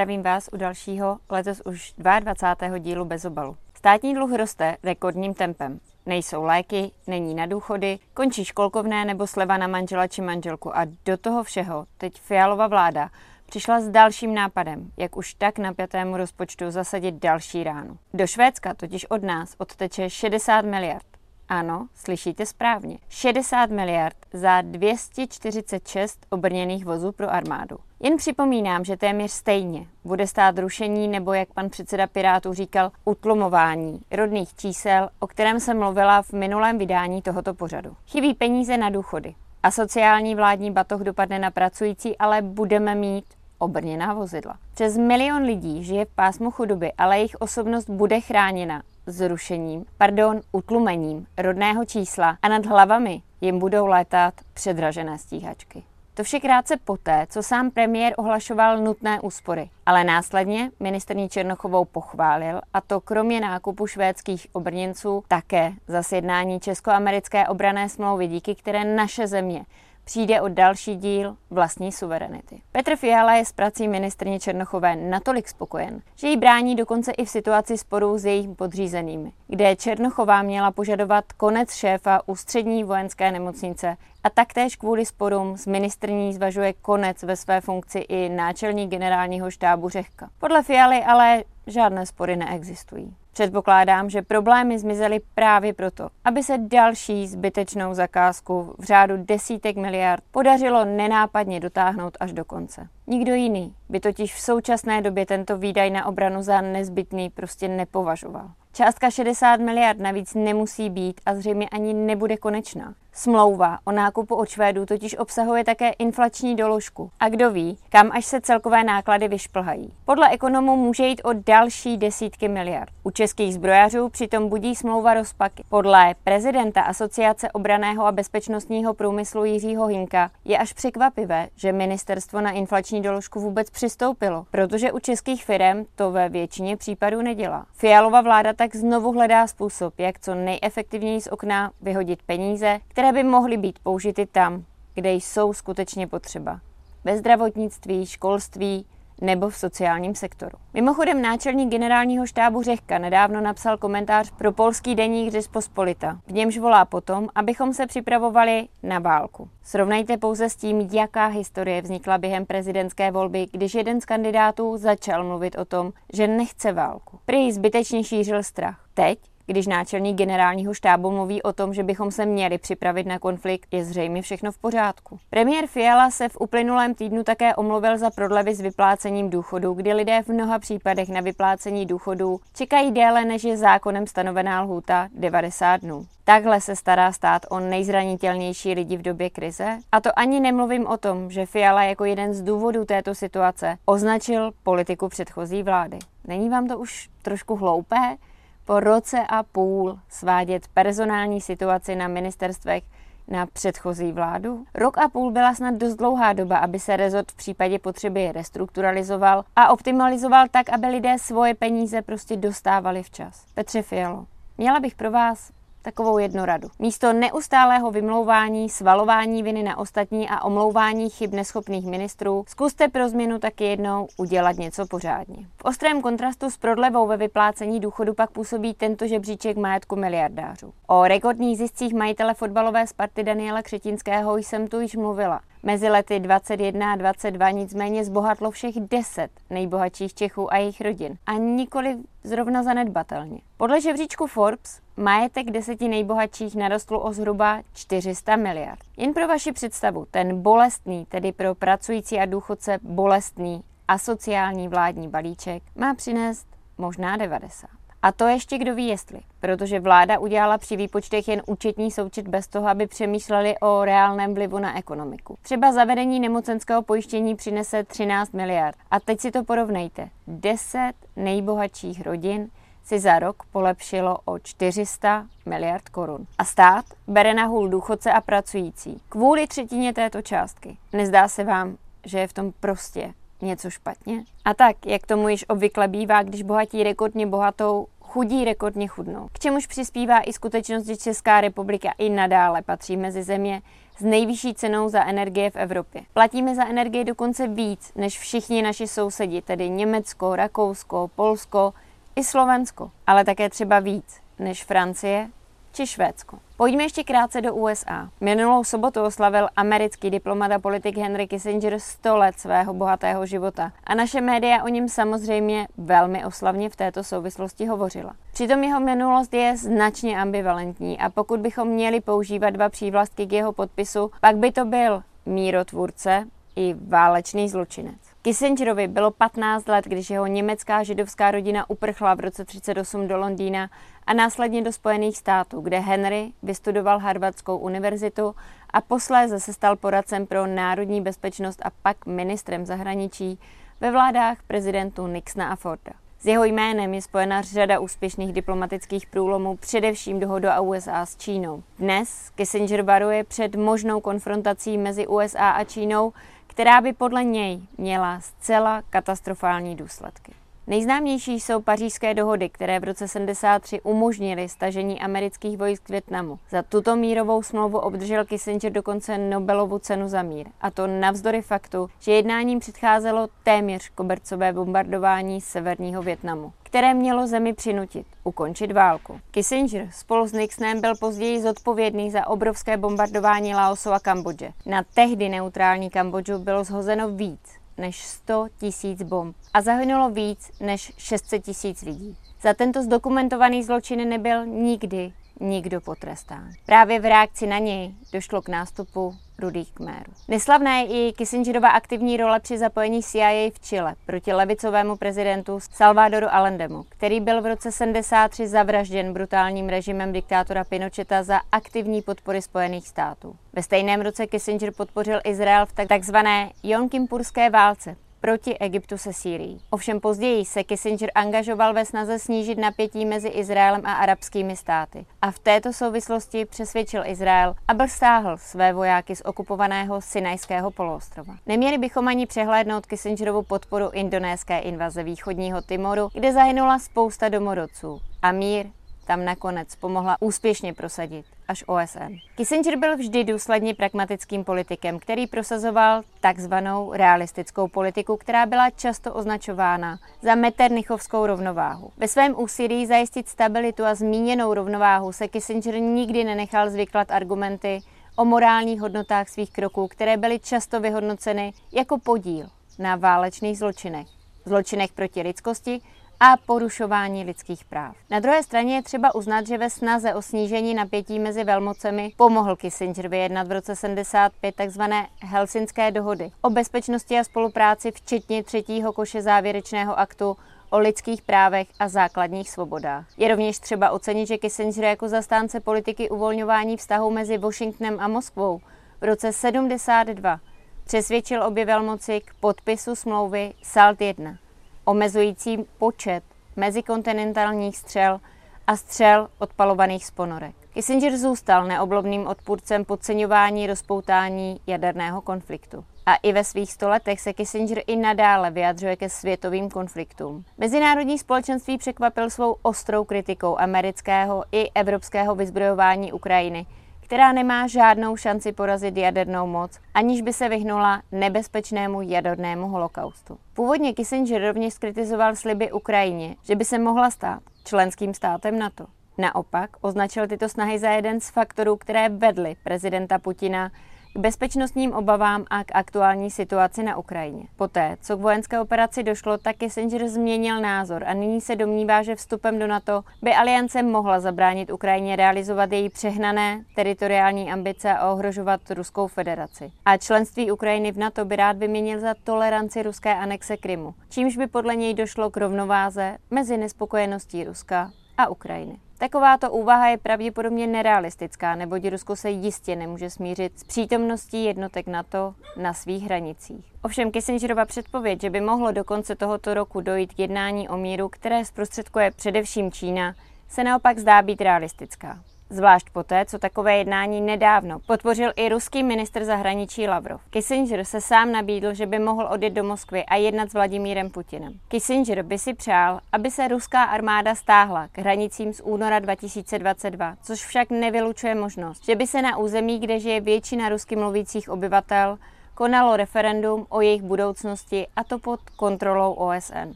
zdravím vás u dalšího, letos už 22. dílu bez obalu. Státní dluh roste rekordním tempem. Nejsou léky, není na důchody, končí školkovné nebo sleva na manžela či manželku a do toho všeho teď Fialova vláda přišla s dalším nápadem, jak už tak napjatému rozpočtu zasadit další ránu. Do Švédska totiž od nás odteče 60 miliard. Ano, slyšíte správně. 60 miliard za 246 obrněných vozů pro armádu. Jen připomínám, že téměř stejně bude stát rušení nebo, jak pan předseda Pirátů říkal, utlumování rodných čísel, o kterém jsem mluvila v minulém vydání tohoto pořadu. Chybí peníze na důchody. A sociální vládní batoh dopadne na pracující, ale budeme mít obrněná vozidla. Přes milion lidí žije v pásmu chudoby, ale jejich osobnost bude chráněna zrušením, pardon, utlumením rodného čísla a nad hlavami jim budou létat předražené stíhačky. To vše krátce poté, co sám premiér ohlašoval nutné úspory. Ale následně ministrní Černochovou pochválil, a to kromě nákupu švédských obrněnců také za sjednání česko-americké obrané smlouvy, díky které naše země přijde o další díl vlastní suverenity. Petr Fiala je s prací ministrně Černochové natolik spokojen, že jí brání dokonce i v situaci sporů s jejich podřízenými, kde Černochová měla požadovat konec šéfa ústřední vojenské nemocnice a taktéž kvůli sporům s ministrní zvažuje konec ve své funkci i náčelník generálního štábu Řehka. Podle Fialy ale žádné spory neexistují. Předpokládám, že problémy zmizely právě proto, aby se další zbytečnou zakázku v řádu desítek miliard podařilo nenápadně dotáhnout až do konce. Nikdo jiný by totiž v současné době tento výdaj na obranu za nezbytný prostě nepovažoval. Částka 60 miliard navíc nemusí být a zřejmě ani nebude konečná. Smlouva o nákupu od Švédů totiž obsahuje také inflační doložku. A kdo ví, kam až se celkové náklady vyšplhají. Podle ekonomů může jít o další desítky miliard. U českých zbrojařů přitom budí smlouva rozpaky. Podle prezidenta Asociace obraného a bezpečnostního průmyslu Jiřího Hinka je až překvapivé, že ministerstvo na inflační doložku vůbec přistoupilo, protože u českých firm to ve většině případů nedělá. Fialova vláda tak znovu hledá způsob, jak co nejefektivněji z okna vyhodit peníze, které by mohly být použity tam, kde jsou skutečně potřeba. Ve zdravotnictví, školství, nebo v sociálním sektoru. Mimochodem náčelník generálního štábu Řehka nedávno napsal komentář pro polský deník Řespospolita, v němž volá potom, abychom se připravovali na válku. Srovnejte pouze s tím, jaká historie vznikla během prezidentské volby, když jeden z kandidátů začal mluvit o tom, že nechce válku. Prý zbytečně šířil strach. Teď když náčelník generálního štábu mluví o tom, že bychom se měli připravit na konflikt, je zřejmě všechno v pořádku. Premiér Fiala se v uplynulém týdnu také omluvil za prodlevy s vyplácením důchodu, kdy lidé v mnoha případech na vyplácení důchodů čekají déle než je zákonem stanovená lhůta 90 dnů. Takhle se stará stát o nejzranitelnější lidi v době krize? A to ani nemluvím o tom, že Fiala jako jeden z důvodů této situace označil politiku předchozí vlády. Není vám to už trošku hloupé? Po roce a půl svádět personální situaci na ministerstvech na předchozí vládu? Rok a půl byla snad dost dlouhá doba, aby se rezort v případě potřeby restrukturalizoval a optimalizoval tak, aby lidé svoje peníze prostě dostávali včas. Petře Fialo, měla bych pro vás takovou jednu radu. Místo neustálého vymlouvání, svalování viny na ostatní a omlouvání chyb neschopných ministrů, zkuste pro změnu taky jednou udělat něco pořádně. V ostrém kontrastu s prodlevou ve vyplácení důchodu pak působí tento žebříček majetku miliardářů. O rekordních ziscích majitele fotbalové Sparty Daniela Křetinského jsem tu již mluvila. Mezi lety 21 a 22 nicméně zbohatlo všech 10 nejbohatších Čechů a jejich rodin a nikoli zrovna zanedbatelně. Podle žebříčku Forbes majetek deseti nejbohatších narostl o zhruba 400 miliard. Jen pro vaši představu, ten bolestný, tedy pro pracující a důchodce bolestný asociální vládní balíček má přinést možná 90. A to ještě kdo ví jestli, protože vláda udělala při výpočtech jen účetní součet bez toho, aby přemýšleli o reálném vlivu na ekonomiku. Třeba zavedení nemocenského pojištění přinese 13 miliard. A teď si to porovnejte. 10 nejbohatších rodin si za rok polepšilo o 400 miliard korun. A stát bere na hůl důchodce a pracující. Kvůli třetině této částky. Nezdá se vám, že je v tom prostě něco špatně? A tak, jak tomu již obvykle bývá, když bohatí rekordně bohatou, chudí rekordně chudnou. K čemuž přispívá i skutečnost, že Česká republika i nadále patří mezi země s nejvyšší cenou za energie v Evropě. Platíme za energie dokonce víc než všichni naši sousedi, tedy Německo, Rakousko, Polsko i Slovensko, ale také třeba víc než Francie či Švédsko. Pojďme ještě krátce do USA. Minulou sobotu oslavil americký diplomat a politik Henry Kissinger 100 let svého bohatého života a naše média o něm samozřejmě velmi oslavně v této souvislosti hovořila. Přitom jeho minulost je značně ambivalentní a pokud bychom měli používat dva přívlastky k jeho podpisu, pak by to byl mírotvůrce i válečný zločinec. Kissingerovi bylo 15 let, když jeho německá židovská rodina uprchla v roce 38 do Londýna a následně do Spojených států, kde Henry vystudoval Harvardskou univerzitu a posléze se stal poradcem pro národní bezpečnost a pak ministrem zahraničí ve vládách prezidentů Nixona a Forda. S jeho jménem je spojena řada úspěšných diplomatických průlomů, především dohoda USA s Čínou. Dnes Kissinger varuje před možnou konfrontací mezi USA a Čínou, která by podle něj měla zcela katastrofální důsledky. Nejznámější jsou pařížské dohody, které v roce 73 umožnily stažení amerických vojsk z Větnamu. Za tuto mírovou smlouvu obdržel Kissinger dokonce Nobelovu cenu za mír. A to navzdory faktu, že jednáním předcházelo téměř kobercové bombardování severního Větnamu které mělo zemi přinutit ukončit válku. Kissinger spolu s Nixonem byl později zodpovědný za obrovské bombardování Laosu a Kambodže. Na tehdy neutrální Kambodžu bylo zhozeno víc než 100 tisíc bomb a zahynulo víc než 600 tisíc lidí. Za tento zdokumentovaný zločin nebyl nikdy nikdo potrestán. Právě v reakci na něj došlo k nástupu rudých kmérů. Neslavná je i Kissingerova aktivní role při zapojení CIA v Chile proti levicovému prezidentu Salvadoru Allendemu, který byl v roce 73 zavražděn brutálním režimem diktátora Pinocheta za aktivní podpory Spojených států. Ve stejném roce Kissinger podpořil Izrael v takzvané Jonkimpurské válce, proti Egyptu se Sýrií. Ovšem později se Kissinger angažoval ve snaze snížit napětí mezi Izraelem a arabskými státy a v této souvislosti přesvědčil Izrael, aby stáhl své vojáky z okupovaného Sinajského poloostrova. Neměli bychom ani přehlédnout Kissingerovu podporu indonéské invaze východního Timoru, kde zahynula spousta domorodců a mír tam nakonec pomohla úspěšně prosadit až OSN. Kissinger byl vždy důsledně pragmatickým politikem, který prosazoval takzvanou realistickou politiku, která byla často označována za meternichovskou rovnováhu. Ve svém úsilí zajistit stabilitu a zmíněnou rovnováhu se Kissinger nikdy nenechal zvyklat argumenty o morálních hodnotách svých kroků, které byly často vyhodnoceny jako podíl na válečných zločinech, zločinech proti lidskosti a porušování lidských práv. Na druhé straně je třeba uznat, že ve snaze o snížení napětí mezi velmocemi pomohl Kissinger vyjednat v roce 75 tzv. Helsinské dohody o bezpečnosti a spolupráci, včetně třetího koše závěrečného aktu o lidských právech a základních svobodách. Je rovněž třeba ocenit, že Kissinger jako zastánce politiky uvolňování vztahu mezi Washingtonem a Moskvou v roce 72 přesvědčil obě velmoci k podpisu smlouvy SALT 1 omezující počet mezikontinentálních střel a střel odpalovaných z ponorek. Kissinger zůstal neoblobným odpůrcem podceňování rozpoutání jaderného konfliktu. A i ve svých stoletech se Kissinger i nadále vyjadřuje ke světovým konfliktům. Mezinárodní společenství překvapil svou ostrou kritikou amerického i evropského vyzbrojování Ukrajiny, která nemá žádnou šanci porazit jadernou moc, aniž by se vyhnula nebezpečnému jadernému holokaustu. Původně Kissinger rovněž skritizoval sliby Ukrajině, že by se mohla stát členským státem NATO. Naopak označil tyto snahy za jeden z faktorů, které vedly prezidenta Putina k bezpečnostním obavám a k aktuální situaci na Ukrajině. Poté, co k vojenské operaci došlo, tak Kissinger změnil názor a nyní se domnívá, že vstupem do NATO by aliance mohla zabránit Ukrajině realizovat její přehnané teritoriální ambice a ohrožovat Ruskou federaci. A členství Ukrajiny v NATO by rád vyměnil za toleranci ruské anexe Krymu, čímž by podle něj došlo k rovnováze mezi nespokojeností Ruska a Ukrajiny. Takováto úvaha je pravděpodobně nerealistická, neboť Rusko se jistě nemůže smířit s přítomností jednotek NATO na svých hranicích. Ovšem Kissingerova předpověď, že by mohlo do konce tohoto roku dojít k jednání o míru, které zprostředkuje především Čína, se naopak zdá být realistická. Zvlášť poté, co takové jednání nedávno podpořil i ruský ministr zahraničí Lavrov. Kissinger se sám nabídl, že by mohl odjet do Moskvy a jednat s Vladimírem Putinem. Kissinger by si přál, aby se ruská armáda stáhla k hranicím z února 2022, což však nevylučuje možnost, že by se na území, kde žije většina rusky mluvících obyvatel, konalo referendum o jejich budoucnosti a to pod kontrolou OSN.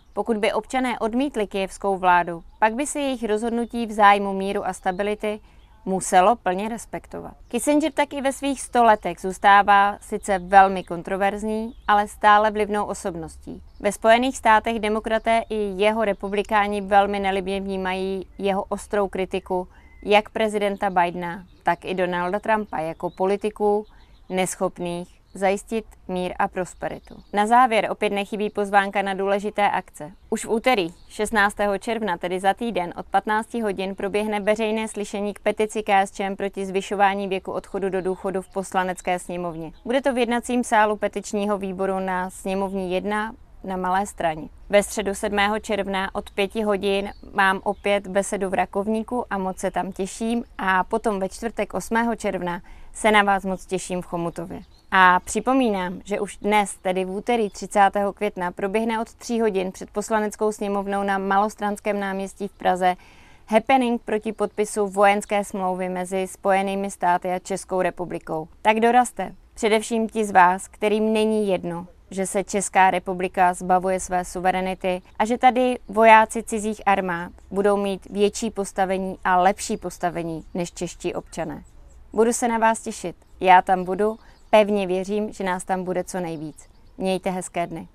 Pokud by občané odmítli kijevskou vládu, pak by se jejich rozhodnutí v zájmu míru a stability muselo plně respektovat. Kissinger taky ve svých sto letech zůstává sice velmi kontroverzní, ale stále vlivnou osobností. Ve Spojených státech demokraté i jeho republikáni velmi nelibně vnímají jeho ostrou kritiku jak prezidenta Bidena, tak i Donalda Trumpa jako politiků neschopných zajistit mír a prosperitu. Na závěr opět nechybí pozvánka na důležité akce. Už v úterý 16. června, tedy za týden od 15 hodin, proběhne veřejné slyšení k petici KSČM proti zvyšování věku odchodu do důchodu v poslanecké sněmovně. Bude to v jednacím sálu petičního výboru na sněmovní 1 na Malé straně. Ve středu 7. června od 5 hodin mám opět besedu v Rakovníku a moc se tam těším a potom ve čtvrtek 8. června se na vás moc těším v Chomutově. A připomínám, že už dnes, tedy v úterý 30. května, proběhne od 3 hodin před poslaneckou sněmovnou na Malostranském náměstí v Praze happening proti podpisu vojenské smlouvy mezi Spojenými státy a Českou republikou. Tak dorazte, především ti z vás, kterým není jedno, že se Česká republika zbavuje své suverenity a že tady vojáci cizích armád budou mít větší postavení a lepší postavení než čeští občané. Budu se na vás těšit. Já tam budu Pevně věřím, že nás tam bude co nejvíc. Mějte hezké dny.